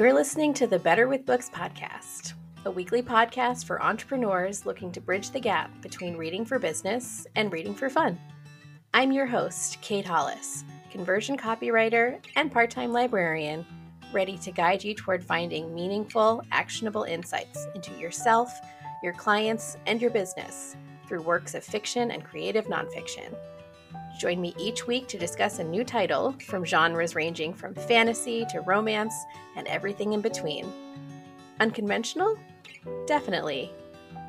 You're listening to the Better with Books podcast, a weekly podcast for entrepreneurs looking to bridge the gap between reading for business and reading for fun. I'm your host, Kate Hollis, conversion copywriter and part time librarian, ready to guide you toward finding meaningful, actionable insights into yourself, your clients, and your business through works of fiction and creative nonfiction. Join me each week to discuss a new title from genres ranging from fantasy to romance and everything in between. Unconventional? Definitely.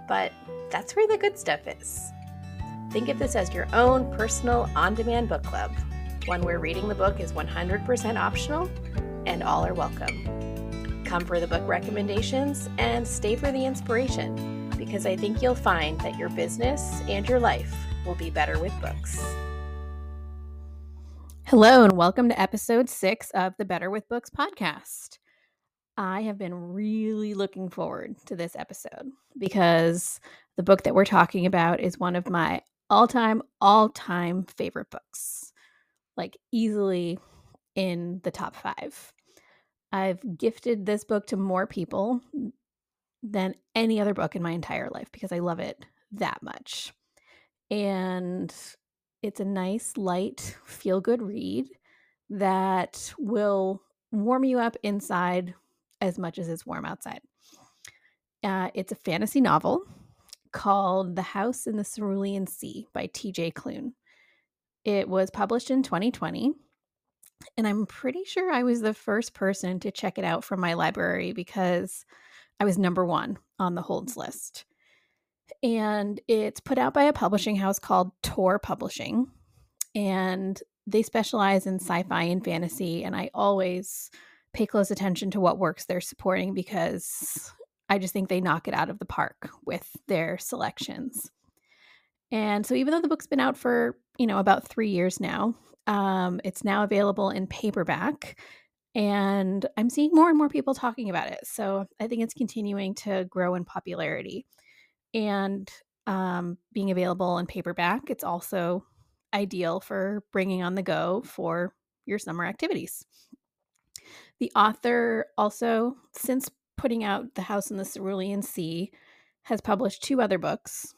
But that's where the good stuff is. Think of this as your own personal on demand book club, one where reading the book is 100% optional and all are welcome. Come for the book recommendations and stay for the inspiration because I think you'll find that your business and your life will be better with books. Hello, and welcome to episode six of the Better with Books podcast. I have been really looking forward to this episode because the book that we're talking about is one of my all time, all time favorite books, like easily in the top five. I've gifted this book to more people than any other book in my entire life because I love it that much. And it's a nice, light, feel good read that will warm you up inside as much as it's warm outside. Uh, it's a fantasy novel called The House in the Cerulean Sea by TJ Klune. It was published in 2020, and I'm pretty sure I was the first person to check it out from my library because I was number one on the holds list and it's put out by a publishing house called Tor Publishing. And they specialize in sci fi and fantasy. And I always pay close attention to what works they're supporting because I just think they knock it out of the park with their selections. And so, even though the book's been out for, you know, about three years now, um, it's now available in paperback. And I'm seeing more and more people talking about it. So, I think it's continuing to grow in popularity and um, being available in paperback. It's also ideal for bringing on the go for your summer activities. The author also, since putting out The House in the Cerulean Sea, has published two other books,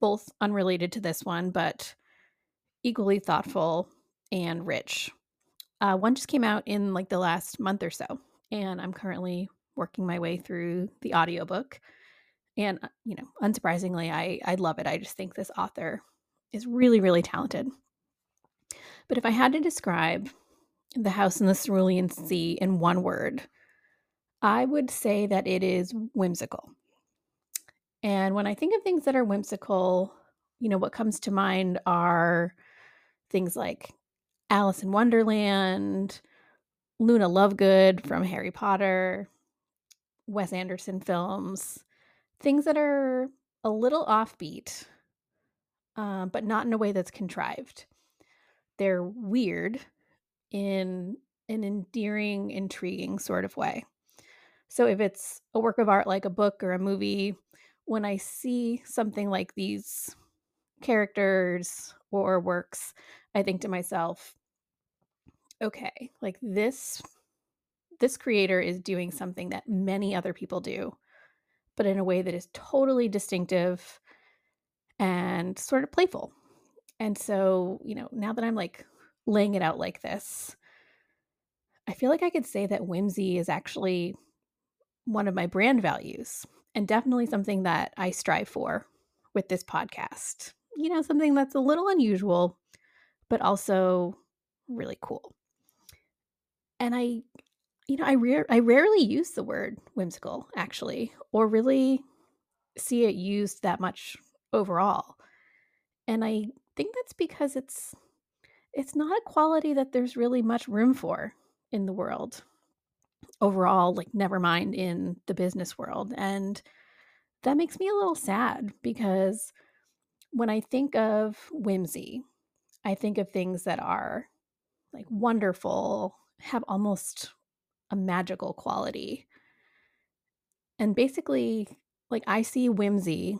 both unrelated to this one, but equally thoughtful and rich. Uh, one just came out in like the last month or so, and I'm currently working my way through the audiobook and uh, you know unsurprisingly i i love it. I just think this author is really really talented. But if i had to describe the house in the cerulean sea in one word i would say that it is whimsical. And when i think of things that are whimsical you know what comes to mind are things like alice in wonderland luna lovegood from harry potter wes anderson films things that are a little offbeat, uh, but not in a way that's contrived. They're weird in an endearing, intriguing sort of way. So if it's a work of art like a book or a movie, when I see something like these characters or works, I think to myself, okay, like this this creator is doing something that many other people do but in a way that is totally distinctive and sort of playful. And so, you know, now that I'm like laying it out like this, I feel like I could say that whimsy is actually one of my brand values and definitely something that I strive for with this podcast. You know, something that's a little unusual, but also really cool. And I you know, I rare I rarely use the word whimsical actually, or really see it used that much overall. And I think that's because it's it's not a quality that there's really much room for in the world overall, like never mind in the business world. And that makes me a little sad because when I think of whimsy, I think of things that are like wonderful, have almost a magical quality. And basically, like I see whimsy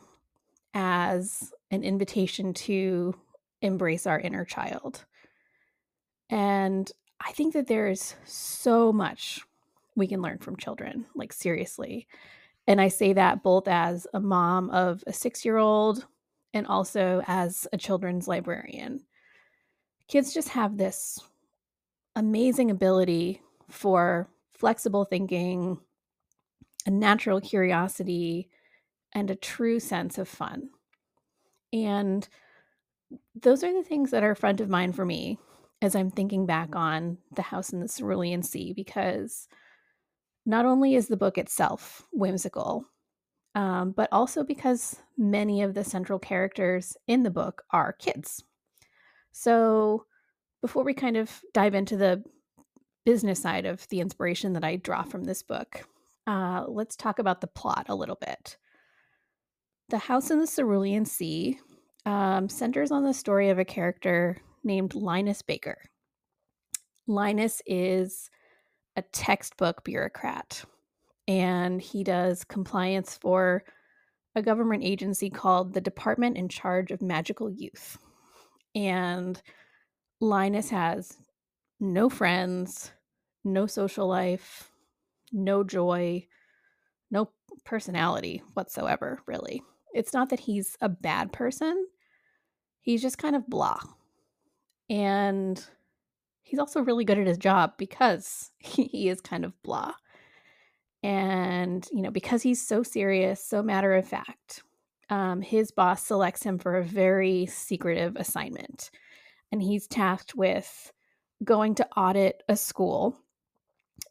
as an invitation to embrace our inner child. And I think that there is so much we can learn from children, like seriously. And I say that both as a mom of a six year old and also as a children's librarian. Kids just have this amazing ability for flexible thinking, a natural curiosity, and a true sense of fun. And those are the things that are front of mind for me as I'm thinking back on The House in the Cerulean Sea, because not only is the book itself whimsical, um, but also because many of the central characters in the book are kids. So, before we kind of dive into the business side of the inspiration that I draw from this book, uh, let's talk about the plot a little bit. The House in the Cerulean Sea um, centers on the story of a character named Linus Baker. Linus is a textbook bureaucrat and he does compliance for a government agency called the Department in Charge of Magical Youth. And Linus has no friends, no social life, no joy, no personality whatsoever, really. It's not that he's a bad person, he's just kind of blah. And he's also really good at his job because he is kind of blah. And, you know, because he's so serious, so matter of fact, um, his boss selects him for a very secretive assignment. And he's tasked with going to audit a school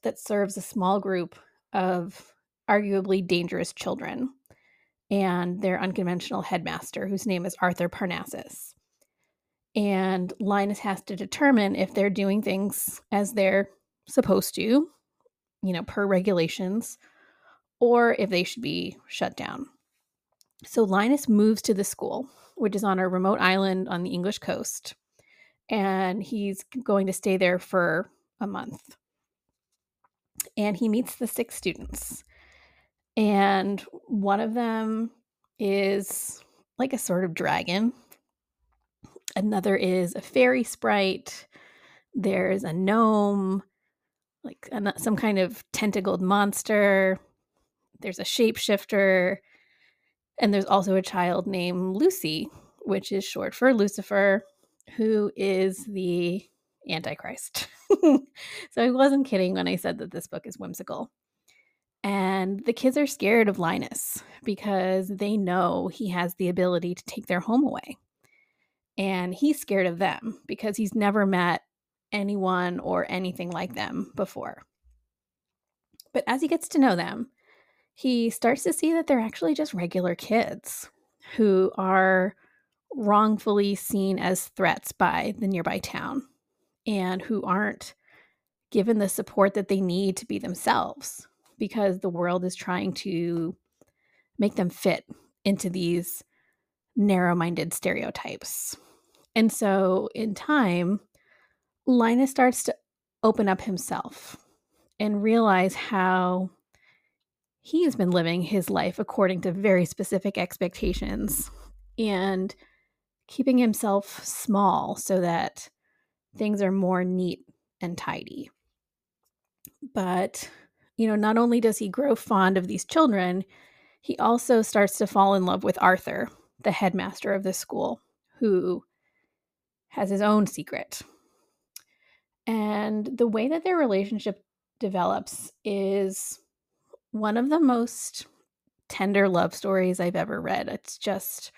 that serves a small group of arguably dangerous children and their unconventional headmaster, whose name is Arthur Parnassus. And Linus has to determine if they're doing things as they're supposed to, you know, per regulations, or if they should be shut down. So Linus moves to the school, which is on a remote island on the English coast, and he's going to stay there for a month. And he meets the six students. And one of them is like a sort of dragon Another is a fairy sprite. There's a gnome, like some kind of tentacled monster. There's a shapeshifter. And there's also a child named Lucy, which is short for Lucifer, who is the Antichrist. so I wasn't kidding when I said that this book is whimsical. And the kids are scared of Linus because they know he has the ability to take their home away and he's scared of them because he's never met anyone or anything like them before. But as he gets to know them, he starts to see that they're actually just regular kids who are wrongfully seen as threats by the nearby town and who aren't given the support that they need to be themselves because the world is trying to make them fit into these narrow minded stereotypes. And so in time, Linus starts to open up himself and realize how he's been living his life according to very specific expectations and keeping himself small so that things are more neat and tidy. But, you know, not only does he grow fond of these children, he also starts to fall in love with Arthur, the headmaster of the school, who has his own secret. And the way that their relationship develops is one of the most tender love stories I've ever read. It's just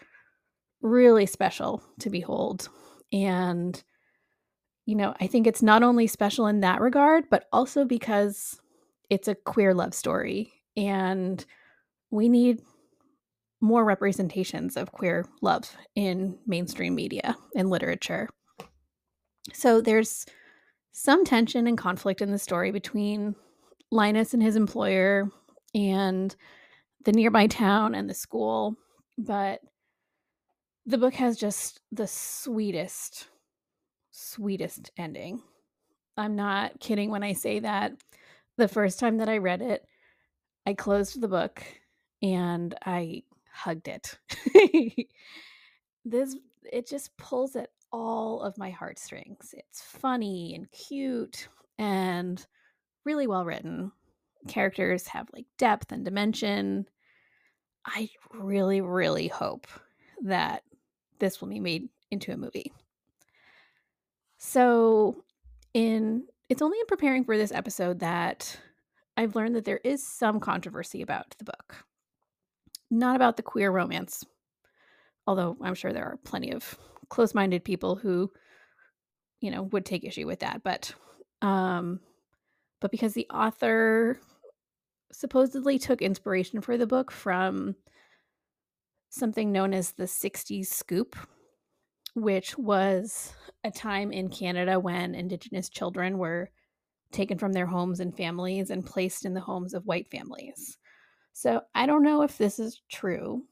really special to behold. And, you know, I think it's not only special in that regard, but also because it's a queer love story. And we need more representations of queer love in mainstream media and literature. So there's some tension and conflict in the story between Linus and his employer and the nearby town and the school, but the book has just the sweetest, sweetest ending. I'm not kidding when I say that. The first time that I read it, I closed the book and I hugged it. this it just pulls at all of my heartstrings. It's funny and cute and really well written. characters have like depth and dimension. I really, really hope that this will be made into a movie. So, in it's only in preparing for this episode that I've learned that there is some controversy about the book. Not about the queer romance, although I'm sure there are plenty of close minded people who, you know, would take issue with that. But, um, but because the author supposedly took inspiration for the book from something known as the 60s scoop, which was a time in Canada when Indigenous children were taken from their homes and families and placed in the homes of white families. So I don't know if this is true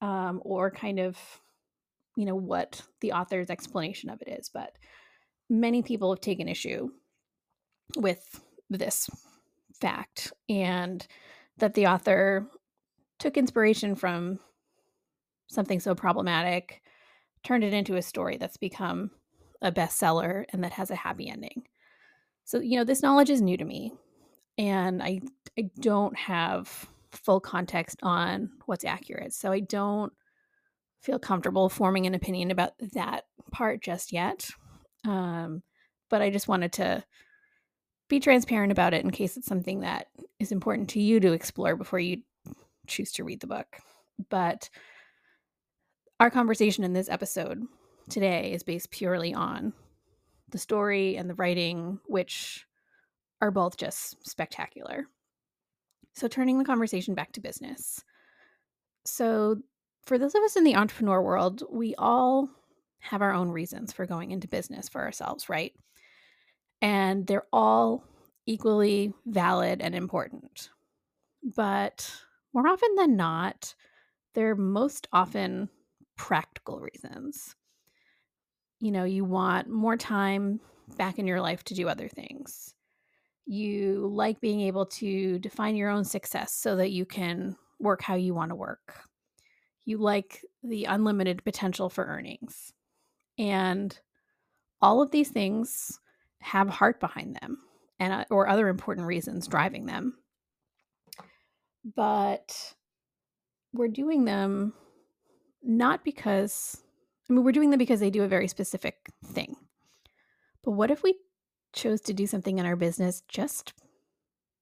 um, or kind of, you know, what the author's explanation of it is, but many people have taken issue with this fact and that the author took inspiration from something so problematic, turned it into a story that's become a bestseller and that has a happy ending. So, you know, this knowledge is new to me and I I don't have full context on what's accurate. So I don't feel comfortable forming an opinion about that part just yet. Um, but I just wanted to be transparent about it in case it's something that is important to you to explore before you choose to read the book. But our conversation in this episode today is based purely on the story and the writing, which are both just spectacular. So, turning the conversation back to business. So, for those of us in the entrepreneur world, we all have our own reasons for going into business for ourselves, right? And they're all equally valid and important. But more often than not, they're most often practical reasons. You know, you want more time back in your life to do other things. You like being able to define your own success so that you can work how you want to work. You like the unlimited potential for earnings. And all of these things have heart behind them and uh, or other important reasons driving them. But we're doing them not because I mean we're doing them because they do a very specific thing. But what if we chose to do something in our business just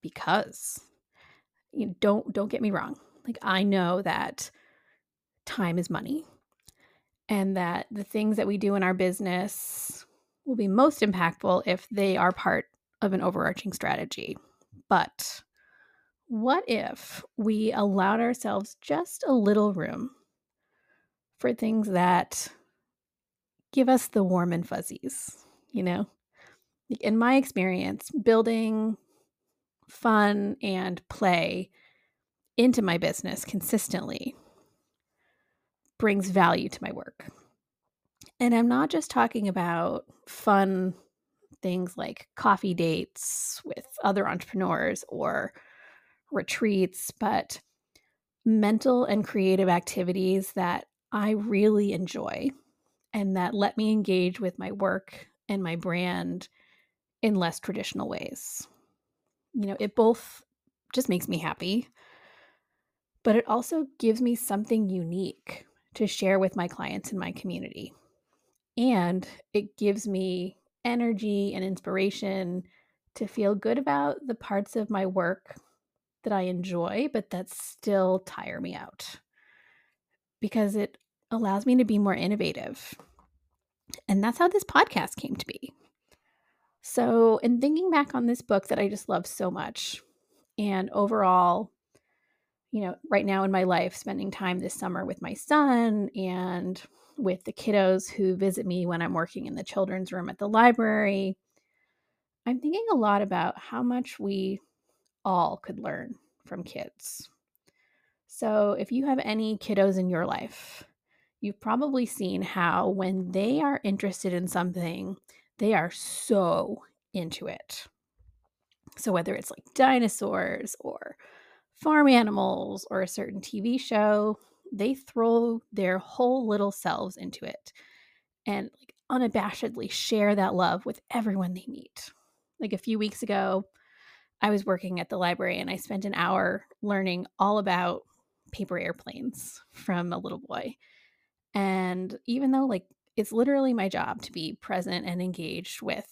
because? You know, don't don't get me wrong. Like I know that time is money and that the things that we do in our business will be most impactful if they are part of an overarching strategy. But what if we allowed ourselves just a little room for things that give us the warm and fuzzies, you know? In my experience, building fun and play into my business consistently brings value to my work. And I'm not just talking about fun things like coffee dates with other entrepreneurs or retreats, but mental and creative activities that I really enjoy and that let me engage with my work and my brand in less traditional ways. You know, it both just makes me happy, but it also gives me something unique to share with my clients in my community. And it gives me energy and inspiration to feel good about the parts of my work that I enjoy, but that still tire me out because it allows me to be more innovative. And that's how this podcast came to be. So, in thinking back on this book that I just love so much, and overall, you know, right now in my life, spending time this summer with my son and with the kiddos who visit me when I'm working in the children's room at the library, I'm thinking a lot about how much we all could learn from kids. So, if you have any kiddos in your life, you've probably seen how when they are interested in something, they are so into it. So, whether it's like dinosaurs or farm animals or a certain TV show, they throw their whole little selves into it and like unabashedly share that love with everyone they meet. Like a few weeks ago, I was working at the library and I spent an hour learning all about paper airplanes from a little boy. And even though, like, it's literally my job to be present and engaged with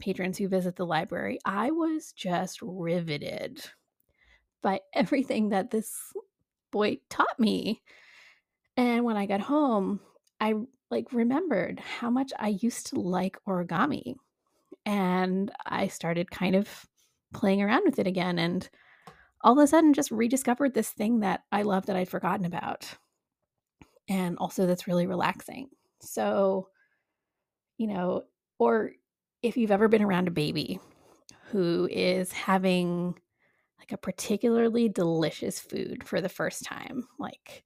patrons who visit the library, I was just riveted by everything that this boy taught me. And when I got home, I like remembered how much I used to like origami. And I started kind of playing around with it again and all of a sudden just rediscovered this thing that I love that I'd forgotten about. And also that's really relaxing. So, you know, or if you've ever been around a baby who is having like a particularly delicious food for the first time, like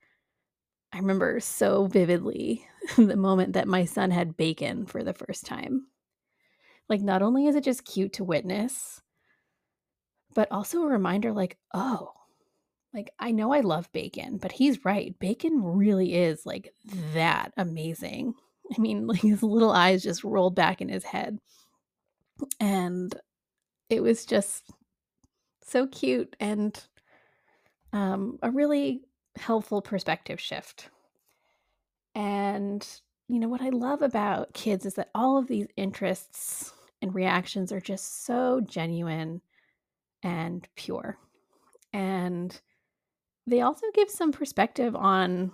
I remember so vividly the moment that my son had bacon for the first time. Like, not only is it just cute to witness, but also a reminder like, oh, like I know I love bacon, but he's right. Bacon really is like that amazing. I mean, like his little eyes just rolled back in his head. And it was just so cute and um, a really helpful perspective shift. And, you know, what I love about kids is that all of these interests and reactions are just so genuine and pure. And they also give some perspective on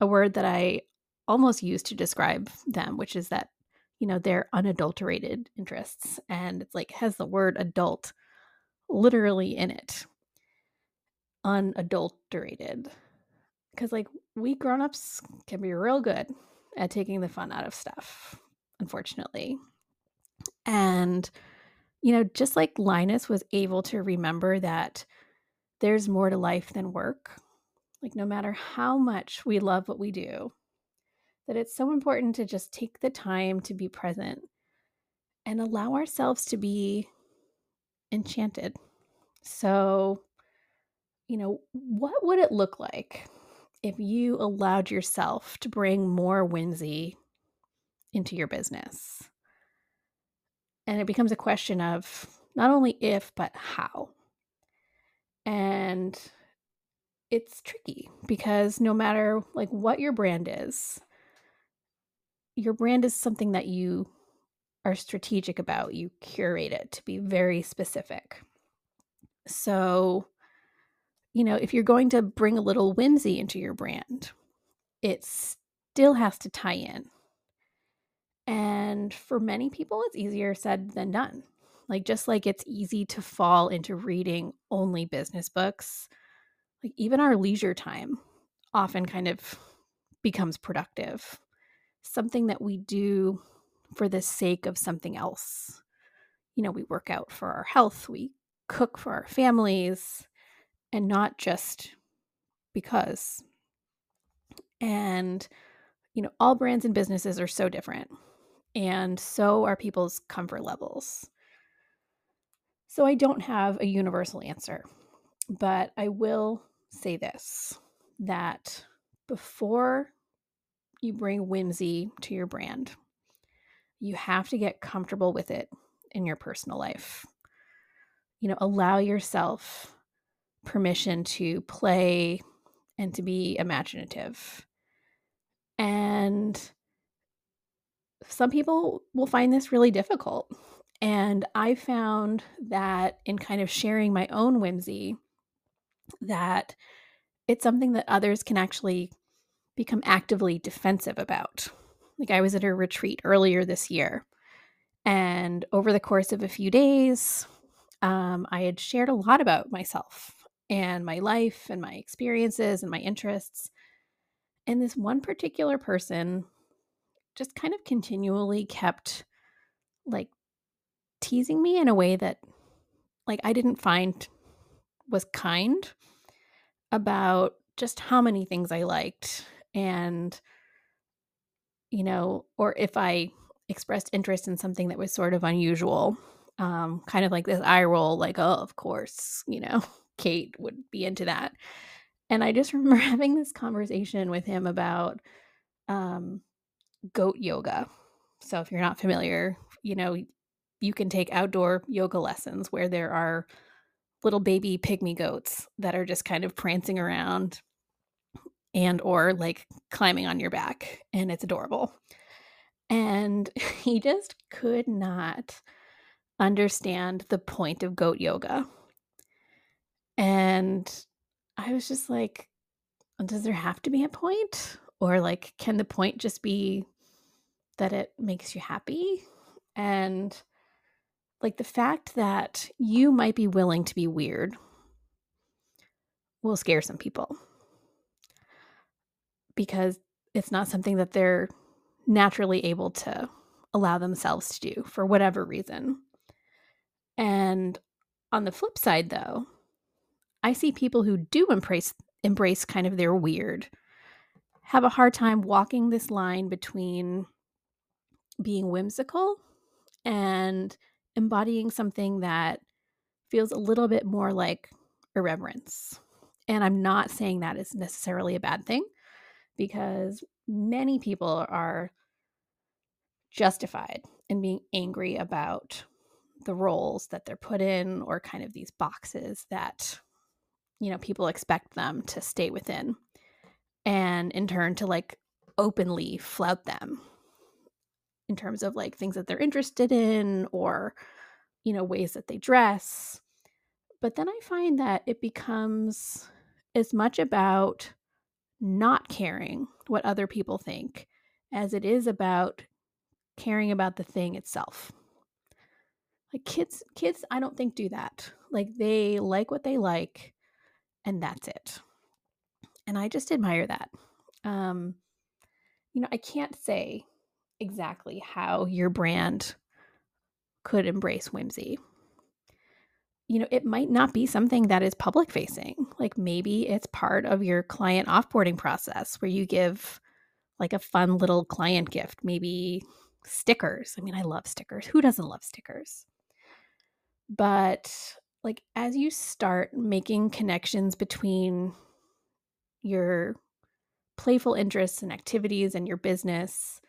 a word that I almost use to describe them, which is that, you know, they're unadulterated interests. And it's like has the word adult literally in it. Unadulterated. Because, like, we grown-ups can be real good at taking the fun out of stuff, unfortunately. And you know, just like Linus was able to remember that there's more to life than work, like no matter how much we love what we do, that it's so important to just take the time to be present and allow ourselves to be enchanted. So, you know, what would it look like if you allowed yourself to bring more whimsy into your business? And it becomes a question of not only if, but how. And it's tricky because no matter like what your brand is, your brand is something that you are strategic about. You curate it to be very specific. So, you know, if you're going to bring a little whimsy into your brand, it still has to tie in. And for many people, it's easier said than done. Like, just like it's easy to fall into reading only business books, like, even our leisure time often kind of becomes productive. Something that we do for the sake of something else. You know, we work out for our health, we cook for our families, and not just because. And, you know, all brands and businesses are so different and so are people's comfort levels. So I don't have a universal answer, but I will say this that before you bring whimsy to your brand, you have to get comfortable with it in your personal life. You know, allow yourself permission to play and to be imaginative. And some people will find this really difficult. And I found that in kind of sharing my own whimsy, that it's something that others can actually become actively defensive about. Like I was at a retreat earlier this year, and over the course of a few days, um, I had shared a lot about myself and my life and my experiences and my interests. And this one particular person just kind of continually kept like teasing me in a way that like I didn't find was kind about just how many things I liked and you know or if I expressed interest in something that was sort of unusual um kind of like this eye roll like oh of course you know Kate would be into that and I just remember having this conversation with him about um goat yoga. So if you're not familiar, you know, you can take outdoor yoga lessons where there are little baby pygmy goats that are just kind of prancing around and or like climbing on your back and it's adorable. And he just could not understand the point of goat yoga. And I was just like, does there have to be a point? Or like, can the point just be that it makes you happy? And like the fact that you might be willing to be weird will scare some people because it's not something that they're naturally able to allow themselves to do for whatever reason. And on the flip side though, I see people who do embrace embrace kind of their weird have a hard time walking this line between being whimsical and embodying something that feels a little bit more like irreverence. And I'm not saying that is necessarily a bad thing because many people are justified in being angry about the roles that they're put in or kind of these boxes that you know people expect them to stay within and in turn to like openly flout them in terms of like things that they're interested in or you know ways that they dress. But then i find that it becomes as much about not caring what other people think as it is about caring about the thing itself. Like kids kids i don't think do that. Like they like what they like and that's it. And i just admire that. Um you know i can't say exactly how your brand could embrace whimsy you know, it might not be something that is public facing. Like maybe it's part of your client offboarding process where you give like a fun little client gift, maybe stickers. I mean, I love stickers. Who doesn't love stickers? But like as you start making connections between your playful interests and activities and your business,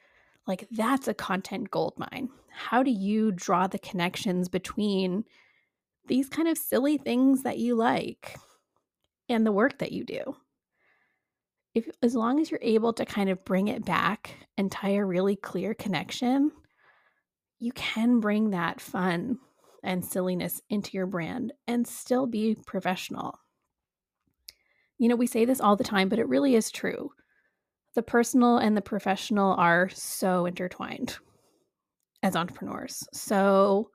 like that's a content gold mine. How do you draw the connections between these kind of silly things that you like and the work that you do. If as long as you're able to kind of bring it back and tie a really clear connection, you can bring that fun and silliness into your brand and still be professional. You know, we say this all the time, but it really is true. The personal and the professional are so intertwined as entrepreneurs. So,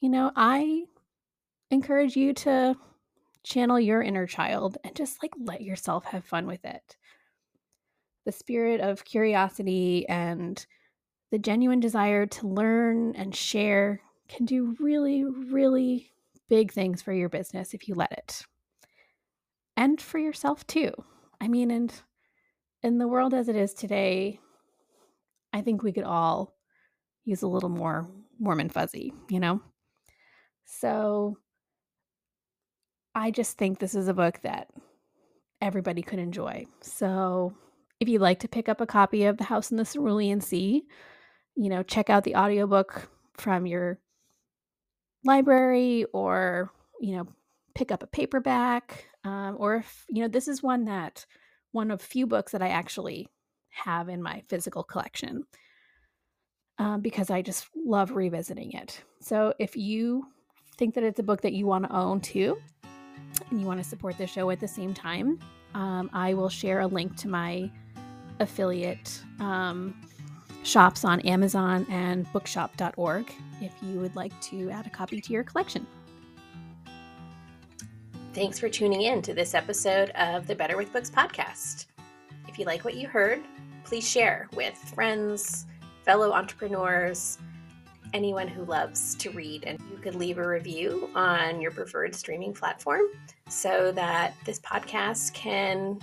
you know, I encourage you to channel your inner child and just like let yourself have fun with it. The spirit of curiosity and the genuine desire to learn and share can do really, really big things for your business if you let it. And for yourself too. I mean, and in the world as it is today, I think we could all use a little more warm and fuzzy, you know? So I just think this is a book that everybody could enjoy. So if you'd like to pick up a copy of The House in the Cerulean Sea, you know, check out the audiobook from your library or, you know, pick up a paperback. Um, or if, you know, this is one that one of few books that I actually have in my physical collection um, because I just love revisiting it. So if you think that it's a book that you want to own too, and you want to support the show at the same time, um, I will share a link to my affiliate um, shops on Amazon and bookshop.org if you would like to add a copy to your collection. Thanks for tuning in to this episode of the Better with Books podcast. If you like what you heard, please share with friends, fellow entrepreneurs, anyone who loves to read. And you could leave a review on your preferred streaming platform so that this podcast can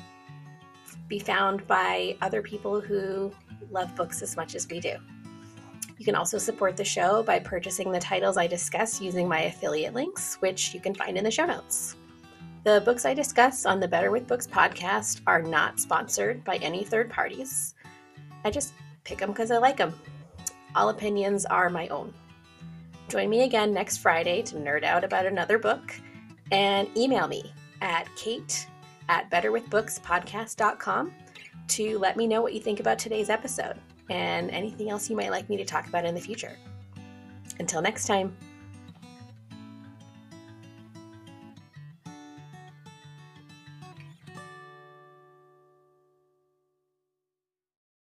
be found by other people who love books as much as we do. You can also support the show by purchasing the titles I discuss using my affiliate links, which you can find in the show notes. The books I discuss on the Better with Books podcast are not sponsored by any third parties. I just pick them because I like them. All opinions are my own. Join me again next Friday to nerd out about another book and email me at kate at betterwithbookspodcast.com to let me know what you think about today's episode and anything else you might like me to talk about in the future. Until next time.